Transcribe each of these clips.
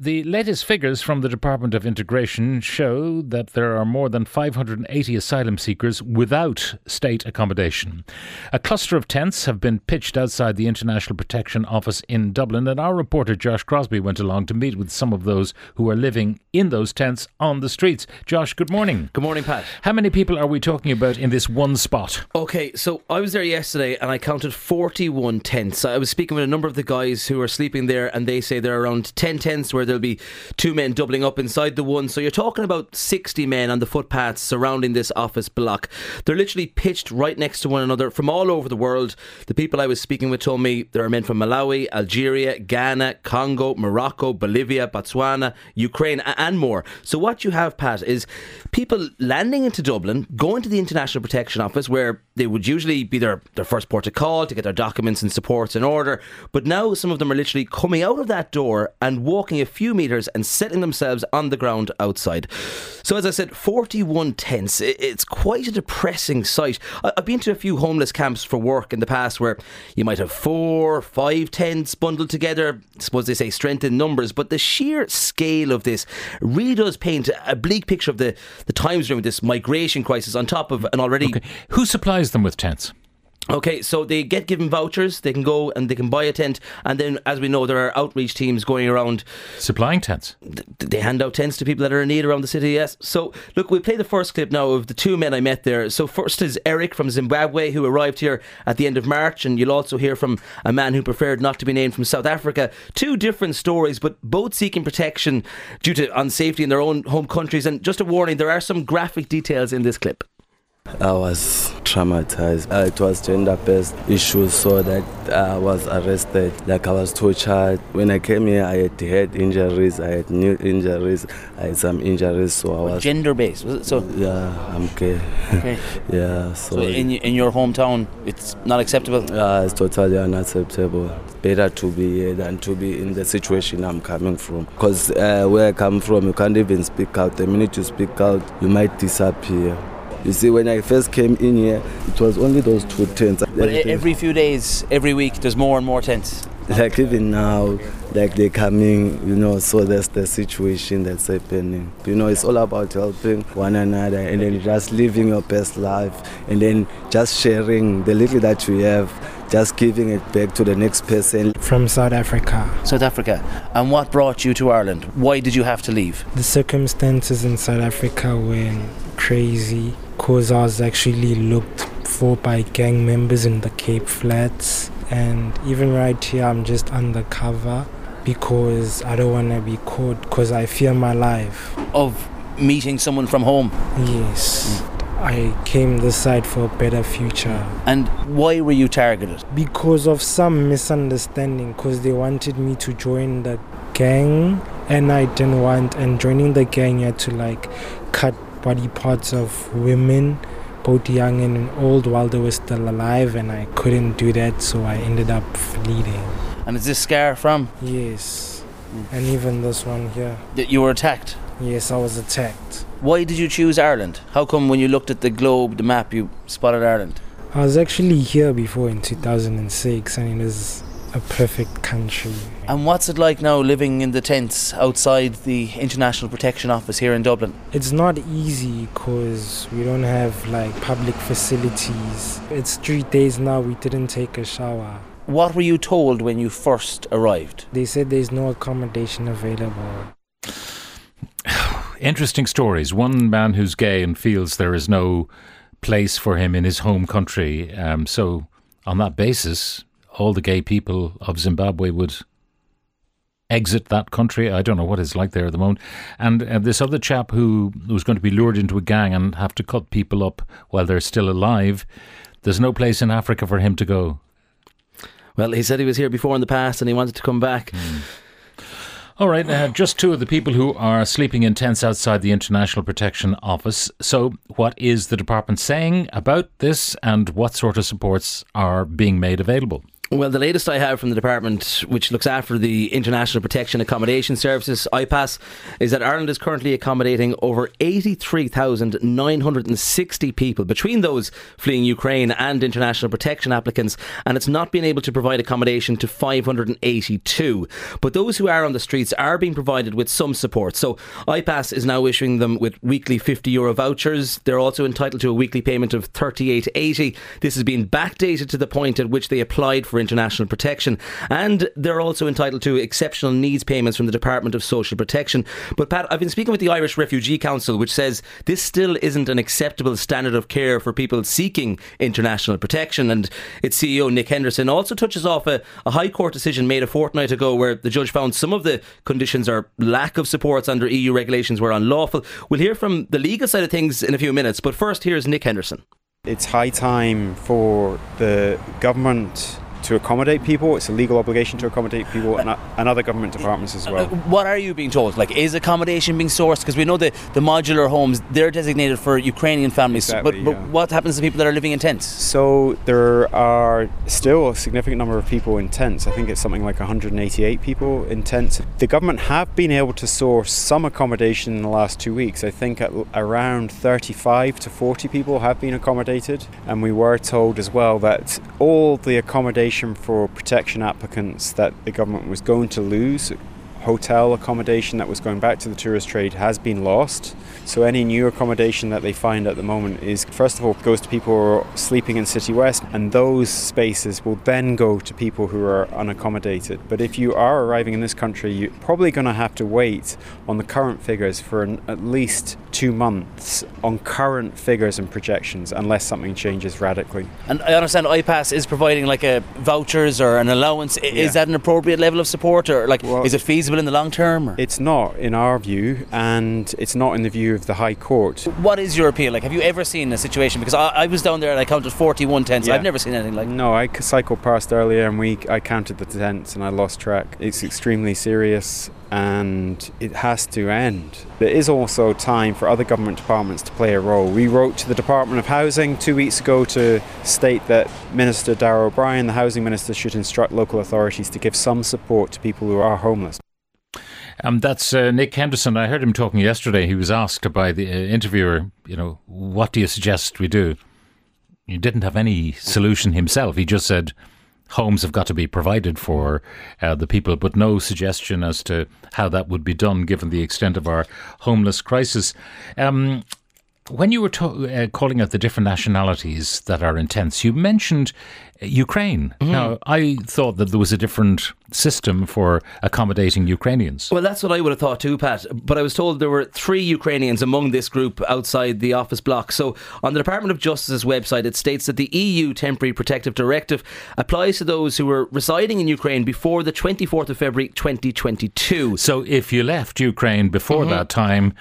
The latest figures from the Department of Integration show that there are more than 580 asylum seekers without state accommodation. A cluster of tents have been pitched outside the International Protection Office in Dublin, and our reporter Josh Crosbie went along to meet with some of those who are living in those tents on the streets. Josh, good morning. Good morning, Pat. How many people are we talking about in this one spot? Okay, so I was there yesterday and I counted 41 tents. I was speaking with a number of the guys who are sleeping there, and they say there are around 10 tents where there'll be two men doubling up inside the one. So you're talking about 60 men on the footpaths surrounding this office block. They're literally pitched right next to one another from all over the world. The people I was speaking with told me there are men from Malawi, Algeria, Ghana, Congo, Morocco, Bolivia, Botswana, Ukraine, and more. So what you have, Pat, is people landing into Dublin, going to the International Protection Office where they would usually be their, their first port of call to get their documents and supports in order. But now some of them are literally coming out of that door and walking a few metres and setting themselves on the ground outside. So as I said, 41 tents. It's quite a depressing sight. I've been to a few homeless camps for work in the past where you might have four, five tents bundled together. I suppose they say strength in numbers, but the sheer scale of this really does paint a bleak picture of the, the times during this migration crisis on top of an already Okay. Who supplies them with tents? Okay, so they get given vouchers, they can go and they can buy a tent, and then, as we know, there are outreach teams going around. Supplying tents. th- They hand out tents to people that are in need around the city, yes. So, look, we'll play the first clip now of the two men I met there. So, first is Eric from Zimbabwe, who arrived here at the end of March, and you'll also hear from a man who preferred not to be named from South Africa. Two different stories, but both seeking protection due to unsafety in their own home countries. And just a warning, there are some graphic details in this clip. I was traumatized. Uh, it was gender-based issues, so that I was arrested. Like I was tortured. When I came here, I had head injuries, I had knee injuries, I had some injuries, so I was. gender based was it so yeah, I'm gay. okay yeah, so. so in, in your hometown it's not acceptable yeah, it's totally unacceptable. It's better to be here than to be in the situation I'm coming from. Because uh, where I come from, you can't even speak out. The minute you speak out, you might disappear. You see, when I first came in here, it was only those two tents. but every few days every week there's more and more tents like even now, like they're coming, you know, so that's the situation that's happening. You know, it's all about helping one another and then just living your best life and then just sharing the little that you have, just giving it back to the next person. from South Africa. South Africa and what brought you to Ireland why did you have to leave The circumstances in South Africa were crazy because I was actually looked for by gang members in the Cape Flats. And even right here, I'm just undercover because I don't want to be caught because I fear my life. of meeting someone from home Yes. I came this side for a better future and why were you targeted because of some misunderstanding because they wanted me to join the gang and I didn't want and joining the gang you had to like cut body parts of women both young and old while they were still alive and I couldn't do that so I ended up fleeing and is this scar from? Yes. Mm. And even this one here. That you were attacked? Yes I was attacked. Why did you choose Ireland? How come when you looked at the globe the map you spotted Ireland? I was actually here before in 2006 and it is a perfect country and what's it like now living in the tents outside the International Protection Office here in Dublin It's not easy because we don't have like public facilities. It's three days now we didn't take a shower. what were you told when you first arrived They said there's no accommodation available. Interesting stories. One man who's gay and feels there is no place for him in his home country. Um, so, on that basis, all the gay people of Zimbabwe would exit that country. I don't know what it's like there at the moment. And uh, this other chap who was going to be lured into a gang and have to cut people up while they're still alive. There's no place in Africa for him to go. Well, he said he was here before in the past and he wanted to come back. All right, uh, just two of the people who are sleeping in tents outside the International Protection Office. So, what is the department saying about this and what sort of supports are being made available? Well, the latest I have from the department, which looks after the International Protection Accommodation Services, IPAS, is that Ireland is currently accommodating over 83,960 people between those fleeing Ukraine and international protection applicants, and it's not been able to provide accommodation to 582. But those who are on the streets are being provided with some support. So IPAS is now issuing them with weekly 50 euro vouchers. They're also entitled to a weekly payment of 38.80. This has been backdated to the point at which they applied for international protection. And they're also entitled to exceptional needs payments from the Department of Social Protection. But Pat, I've been speaking with the Irish Refugee Council, which says this still isn't an acceptable standard of care for people seeking international protection. And its CEO, Nick Henderson, also touches off a, a High Court decision made a fortnight ago where the judge found some of the conditions or lack of supports under EU regulations were unlawful. We'll hear from the legal side of things in a few minutes. But first, here's Nick Henderson. It's high time for the government to accommodate people. It's a legal obligation to accommodate people and, uh, and other government departments as well. Uh, what are you being told? Like, is accommodation being sourced? Because we know that the modular homes they're designated for Ukrainian families. Exactly, but, but yeah. what happens to people that are living in tents? So there are still a significant number of people in tents. I think it's something like 188 people in tents. The government have been able to source some accommodation in the last two weeks. I think at around 35 to 40 people have been accommodated, and we were told as well that all the accommodation for protection applicants that the government was going to lose hotel accommodation that was going back to the tourist trade has been lost. So any new accommodation that they find at the moment is first of all goes to people who are sleeping in Citywest and those spaces will then go to people who are unaccommodated. But if you are arriving in this country, you're probably going to have to wait on the current figures for an, at least 2 months on current figures and projections unless something changes radically. And I understand IPAS is providing like a vouchers or an allowance. I- Yeah. Is that an appropriate level of support, or like Well- is it feasible in the long term? Or? It's not in our view and it's not in the view of the High Court. What is your appeal? Like, have you ever seen a situation? Because I, I was down there and I counted 41 tents. Yeah. I've never seen anything like No, I cycled past earlier and we I counted the tents and I lost track. It's extremely serious and it has to end. There is also time for other government departments to play a role. We wrote to the Department of Housing two weeks ago to state that Minister Darragh O'Brien, the housing minister, should instruct local authorities to give some support to people who are homeless. Um, that's uh, Nick Henderson. I heard him talking yesterday. He was asked by the uh, interviewer, you know, what do you suggest we do? He didn't have any solution himself. He just said homes have got to be provided for uh, the people, but no suggestion as to how that would be done given the extent of our homeless crisis. Um, when you were to- uh, calling out the different nationalities that are intense, you mentioned Ukraine. Now, I thought that there was a different system for accommodating Ukrainians. Well, that's what I would have thought too, Pat. But I was told there were three Ukrainians among this group outside the office block. So on the Department of Justice's website, it states that the EU Temporary Protective Directive applies to those who were residing in Ukraine before the 24th of February 2022. So if you left Ukraine before that time,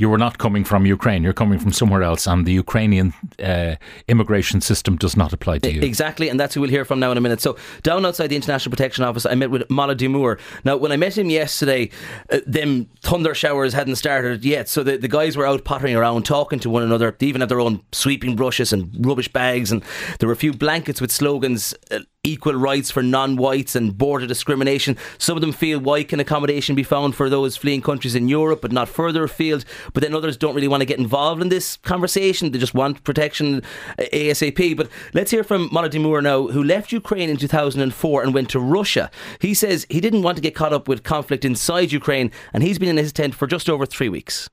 you were not coming from Ukraine, you're coming from somewhere else, and the Ukrainian uh, immigration system does not apply to you. Exactly, and that's who we'll hear from now in a minute. So, down outside the International Protection Office, I met with Mala Dimur. Now, when I met him yesterday, uh, them thunder showers hadn't started yet, so the, the guys were out pottering around, talking to one another. They even had their own sweeping brushes and rubbish bags, and there were a few blankets with slogans. Uh, Equal rights for non whites and border discrimination. Some of them feel why can accommodation be found for those fleeing countries in Europe but not further afield? But then others don't really want to get involved in this conversation. They just want protection uh, ASAP. But let's hear from Mala Dimur now, who left Ukraine in 2004 and went to Russia. He says he didn't want to get caught up with conflict inside Ukraine and he's been in his tent for just over three weeks.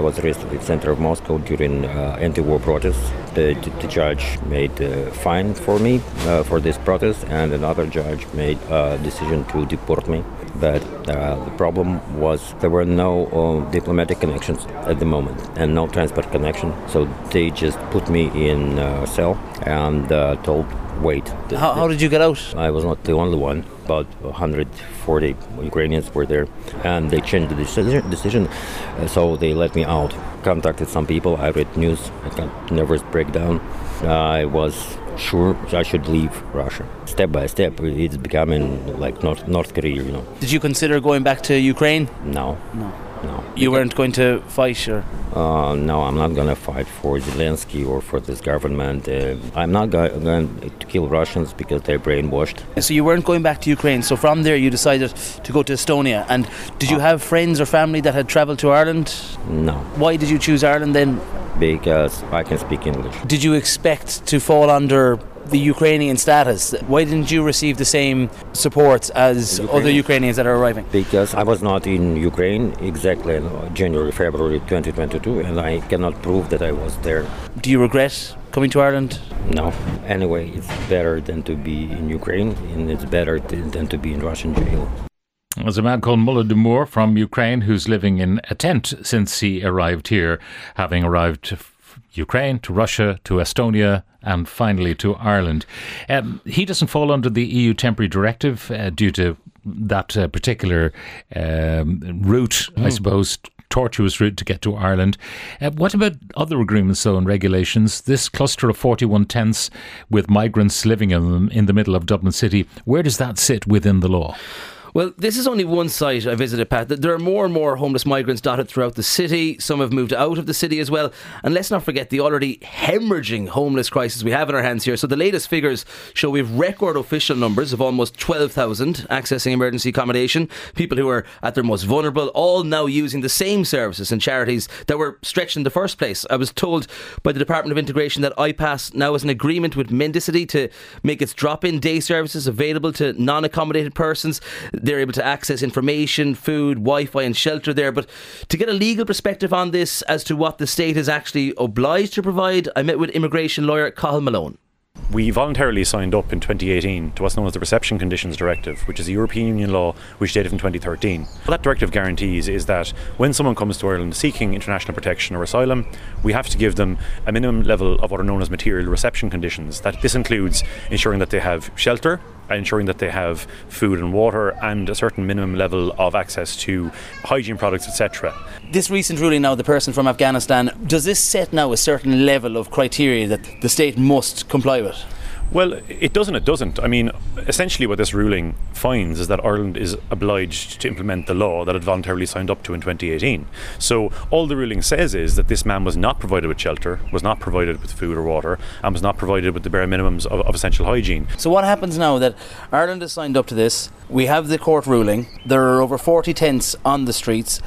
I was arrested in the center of Moscow during uh, anti-war protests. The, the judge made a fine for me uh, for this protest, and another judge made a decision to deport me. But uh, the problem was there were no uh, diplomatic connections at the moment and no transport connection. So they just put me in a cell and uh, told, wait. How, how did you get out? I was not the only one. About 140 Ukrainians were there, and they changed the decision. decision uh, so they let me out. Contacted some people. I read news. I got nervous breakdown. I was sure I should leave Russia. Step by step, it's becoming like North, North Korea. You know. Did you consider going back to Ukraine? No. No. No. You weren't going to fight, or Uh, no, I'm not gonna fight for Zelensky or for this government. Uh, I'm not go- going to kill Russians because they're brainwashed. so you weren't going back to Ukraine. So from there, you decided to go to Estonia. And did you have friends or family that had travelled to Ireland? No, Why did you choose Ireland then? because I can speak English. Did you expect to fall under the Ukrainian status? Why didn't you receive the same support as other Ukrainians that are arriving? Because I was not in Ukraine exactly in January, February 2022, and I cannot prove that I was there. Do you regret coming to Ireland? No. Anyway, it's better than to be in Ukraine, and it's better th- than to be in Russian jail. There's a man called Mullah Dumour from Ukraine who's living in a tent since he arrived here, having arrived to f- Ukraine, to Russia, to Estonia, and finally to Ireland. Um, he doesn't fall under the EU temporary directive uh, due to that uh, particular um, route, I suppose. Tortuous route to get to Ireland. Uh, what about other agreements, though, and regulations? This cluster of 41 tents with migrants living in them in the middle of Dublin City, where does that sit within the law? Well, this is only one site I visited, Pat. There are more and more homeless migrants dotted throughout the city. Some have moved out of the city as well. And let's not forget the already hemorrhaging homeless crisis we have in our hands here. So the latest figures show we have record official numbers of almost 12,000 accessing emergency accommodation. People who are at their most vulnerable, all now using the same services and charities that were stretched in the first place. I was told by the Department of Integration that IPAS now has an agreement with Mendicity to make its drop-in day services available to non-accommodated persons. They're able to access information, food, Wi-Fi, and shelter there. But to get a legal perspective on this as to what the state is actually obliged to provide, I met with immigration lawyer Cathal Malone. We voluntarily signed up in 2018 to what's known as the Reception Conditions Directive, which is a European Union law which dated from 2013. What that directive guarantees is that when someone comes to Ireland seeking international protection or asylum, we have to give them a minimum level of what are known as material reception conditions. That this includes ensuring that they have shelter, ensuring that they have food and water, and a certain minimum level of access to hygiene products, etc. This recent ruling now, the person from Afghanistan, does this set now a certain level of criteria that the state must comply with? Well, it doesn't, it doesn't. I mean, essentially, what this ruling finds is that Ireland is obliged to implement the law that it voluntarily signed up to in 2018. So, all the ruling says is that this man was not provided with shelter, was not provided with food or water, and was not provided with the bare minimums of, of essential hygiene. So, what happens now that Ireland has signed up to this? We have the court ruling, there are over 40 tents on the streets.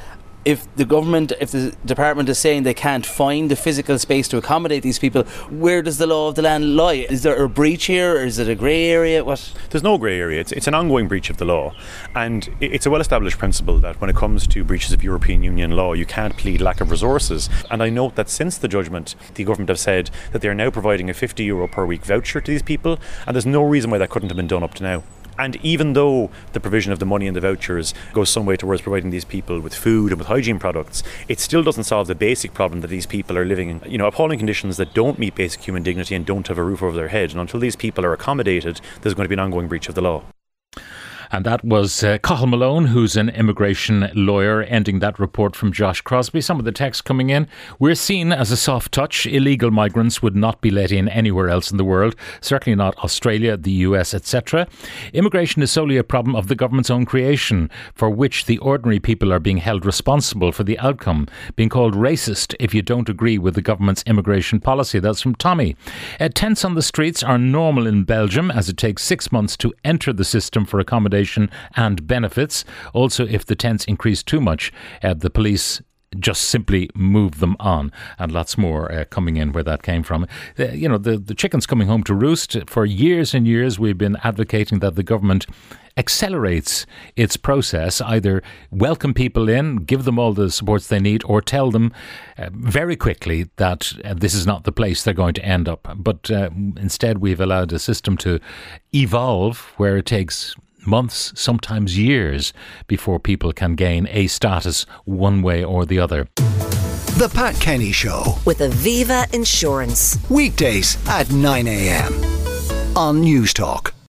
If the government, if the department is saying they can't find the physical space to accommodate these people, where does the law of the land lie? Is there a breach here, or is it a grey area? What? There's no grey area. It's, it's an ongoing breach of the law. And it's a well established principle that when it comes to breaches of European Union law, you can't plead lack of resources. And I note that since the judgment, the government have said that they are now providing a 50 euro per week voucher to these people, and there's no reason why that couldn't have been done up to now. And even though the provision of the money and the vouchers goes some way towards providing these people with food and with hygiene products, it still doesn't solve the basic problem that these people are living in, you know, appalling conditions that don't meet basic human dignity and don't have a roof over their head. And until these people are accommodated, there's going to be an ongoing breach of the law. And that was uh, Cathal Malone, who's an immigration lawyer, ending that report from Josh Crosbie. Some of the text coming in. We're seen as a soft touch. Illegal migrants would not be let in anywhere else in the world, certainly not Australia, the US, etc. Immigration is solely a problem of the government's own creation, for which the ordinary people are being held responsible for the outcome, being called racist if you don't agree with the government's immigration policy. That's from Tommy. Uh, tents on the streets are normal in Belgium, as it takes six months to enter the system for accommodation and benefits. Also, if the tents increase too much, uh, the police just simply move them on, and lots more uh, coming in where that came from. Uh, you know, the, the chicken's coming home to roost. For years and years, we've been advocating that the government accelerates its process, either welcome people in, give them all the supports they need, or tell them uh, very quickly that uh, this is not the place they're going to end up. But uh, instead, we've allowed a system to evolve where it takes months, sometimes years, before people can gain a status one way or the other. The Pat Kenny Show. With Aviva Insurance. Weekdays at 9 a.m. on Newstalk.